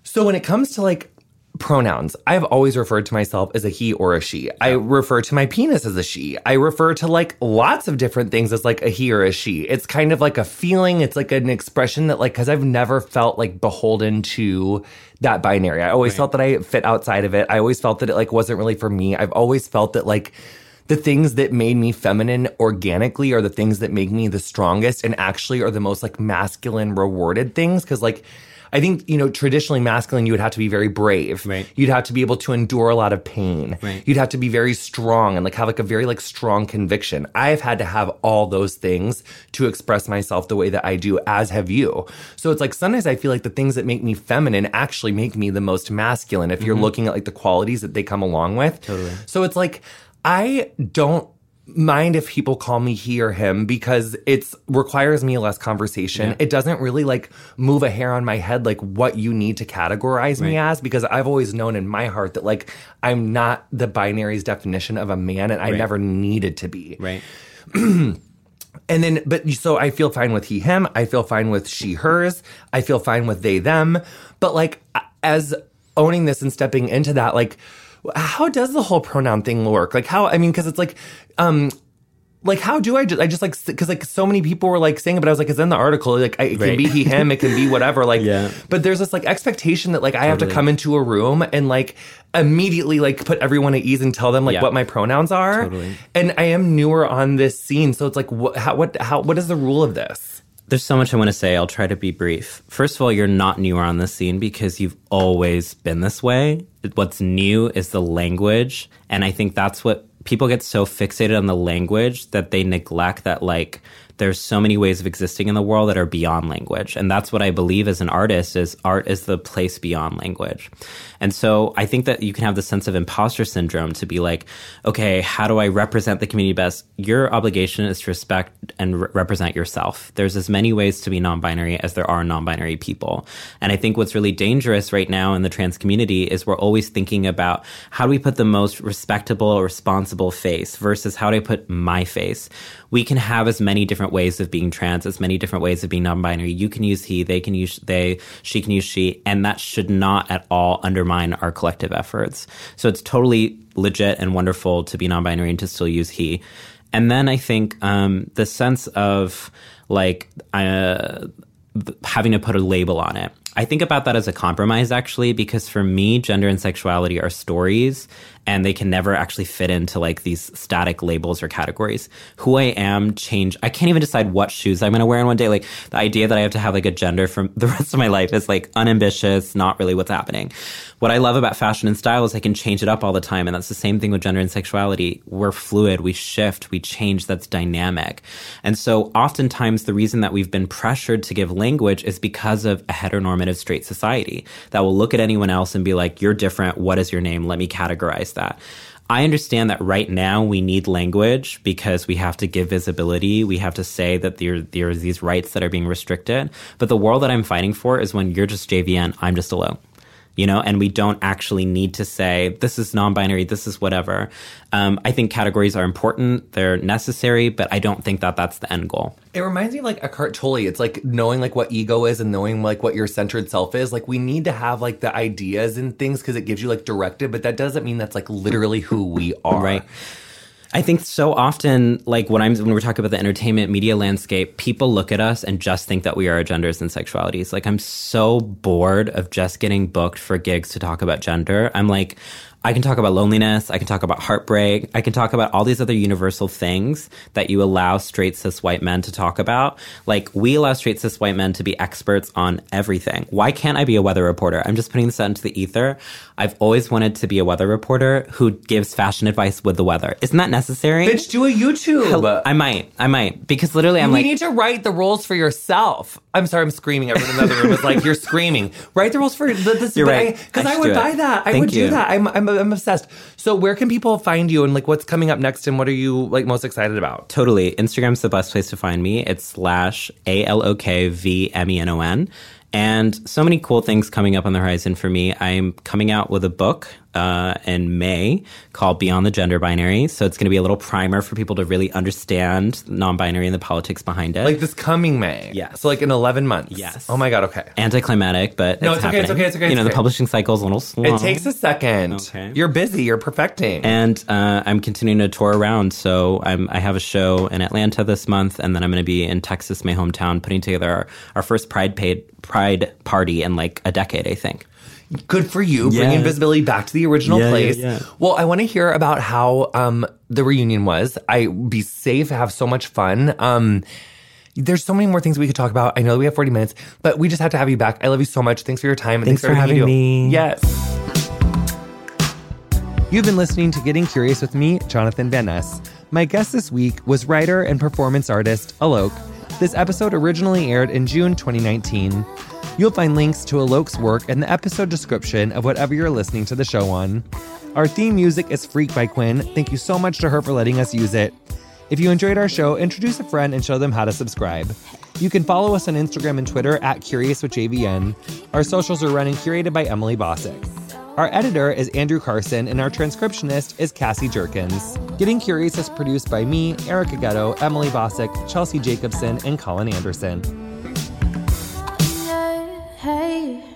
So when it comes to like pronouns, I've always referred to myself as a he or a she. I refer to my penis as a she. I refer to like lots of different things as like a he or a she. It's kind of like a feeling, it's like an expression that like cuz I've never felt like beholden to that binary. I always felt that I fit outside of it. I always felt that it like wasn't really for me. I've always felt that like the things that made me feminine organically are the things that make me the strongest and actually are the most like masculine rewarded things cuz like I think, you know, traditionally masculine, you would have to be very brave. Right. You'd have to be able to endure a lot of pain. Right. You'd have to be very strong and like have like a very like strong conviction. I've had to have all those things to express myself the way that I do, as have you. So it's like sometimes I feel like the things that make me feminine actually make me the most masculine if you're mm-hmm. looking at like the qualities that they come along with. Totally. So it's like I don't mind if people call me he or him because it requires me less conversation. It doesn't really like move a hair on my head like what you need to categorize me as because I've always known in my heart that like I'm not the binary's definition of a man and I Right. never needed to be. right <clears throat> And then, but so I feel fine with he, him. I feel fine with she, hers. I feel fine with they, them. But like, as owning this and stepping into that, like, how does the whole pronoun thing work? Like, how, I mean, cause it's like, um, like how do I just I just like because like so many people were like saying it, but I was like it's in the article like I, it can be he him it can be whatever like <laughs> Yeah. but there's this like expectation that like I have to come into a room and like immediately like put everyone at ease and tell them like Yeah. what my pronouns are Totally. and I am newer on this scene so it's like what how what how what is the rule of this There's so much I want to say. I'll try to be brief. First of all, you're not newer on this scene because you've always been this way. What's new is the language. And I think that's what people get so fixated on the language that they neglect that, like, there's so many ways of existing in the world that are beyond language. And that's what I believe as an artist is art is the place beyond language. And so I think that you can have the sense of imposter syndrome to be like, okay, how do I represent the community best? Your obligation is to respect and re- represent yourself. There's as many ways to be non-binary as there are non-binary people. And I think what's really dangerous right now in the trans community is we're always thinking about how do we put the most respectable, responsible face versus how do I put my face? We can have as many different ways of being trans, as many different ways of being non-binary. You can use he, they can use they, she can use she, and that should not at all undermine our collective efforts. So it's totally legit and wonderful to be non-binary and to still use he. And then I think um, the sense of like uh, having to put a label on it. I think about that as a compromise actually, because for me, gender and sexuality are stories and they can never actually fit into like these static labels or categories. Who I am change. I can't even decide what shoes I'm going to wear in one day. Like the idea that I have to have like a gender for <laughs> the rest of my life is like unambitious, not really what's happening. What I love about fashion and style is I can change it up all the time. And that's the same thing with gender and sexuality. We're fluid, we shift, we change. That's dynamic. And so oftentimes the reason that we've been pressured to give language is because of a heteronormative straight society that will look at anyone else and be like, you're different. What is your name? Let me categorize that. I understand that right now we need language because we have to give visibility. We have to say that there, there are these rights that are being restricted. But the world that I'm fighting for is when you're just JVN, I'm just Alok. You know, and we don't actually need to say, this is non binary, this is whatever. Um, I think categories are important, they're necessary, but I don't think that that's the end goal. It reminds me of like Eckhart Tolle. It's like knowing like what ego is and knowing like what your centered self is. Like we need to have like the ideas and things because it gives you like directive, but that doesn't mean that's like literally who we are. Right. I think so often, like when I'm when we're talking about the entertainment media landscape, people look at us and just think that we are genders and sexualities. Like I'm so bored of just getting booked for gigs to talk about gender. I'm like, I can talk about loneliness. I can talk about heartbreak. I can talk about all these other universal things that you allow straight cis white men to talk about. Like we allow straight cis white men to be experts on everything. Why can't I be a weather reporter? I'm just putting this out into the ether. I've always wanted to be a weather reporter who gives fashion advice with the weather. Isn't that necessary? Bitch, do a YouTube. I might. I might. Because literally I'm we like You need to write the rules for yourself. I'm sorry, I'm screaming. Everyone in the other room is like, "You're screaming." Write the rules for the, this. You're right. Because I I, would buy that. I Thank would do you. that. I'm, I'm I'm obsessed. So where can people find you and like what's coming up next and what are you like most excited about? Totally. Instagram's the best place to find me. It's slash A L O K V M E N O N. And so many cool things coming up on the horizon for me. I'm coming out with a book uh, in May called Beyond the Gender Binary. So it's going to be a little primer for people to really understand non binary and the politics behind it. Like this coming May. Yes. So like in 11 months. Yes. Oh my god. Okay. Anticlimactic, but No, it's, it's okay, it's okay, it's okay, You it's know, okay. the publishing cycle's a little slow. It takes a second. Okay. You're busy. You're perfecting. And uh, I'm continuing to tour around. So I'm, I have a show in Atlanta this month, and then I'm going to be in Texas, my hometown, putting together our, our first Pride paid, Pride party in like a decade, I think. Good for you, bringing Yes. visibility back to the original Yeah, yeah, place. yeah. Well, I want to hear about how um, the reunion was. I be safe, have so much fun. Um, there's so many more things we could talk about. I know we have 40 minutes, but we just have to have you back. I love you so much. Thanks for your time. And Thanks for you having me. Yes. You've been listening to Getting Curious with me, Jonathan Van Ness. My guest this week was writer and performance artist Alok. This episode originally aired in June 2019. You'll find links to Alok's work in the episode description of whatever you're listening to the show on. Our theme music is Freak by Quinn. Thank you so much to her for letting us use it. If you enjoyed our show, introduce a friend and show them how to subscribe. You can follow us on Instagram and Twitter at Curious with JVN. Our socials are run and curated by Emily Bossick. Our editor is Andrew Carson, and our transcriptionist is Cassie Jerkins. Getting Curious is produced by me, Erica Getto, Emily Bossick, Chelsea Jacobson, and Colin Anderson. Hey.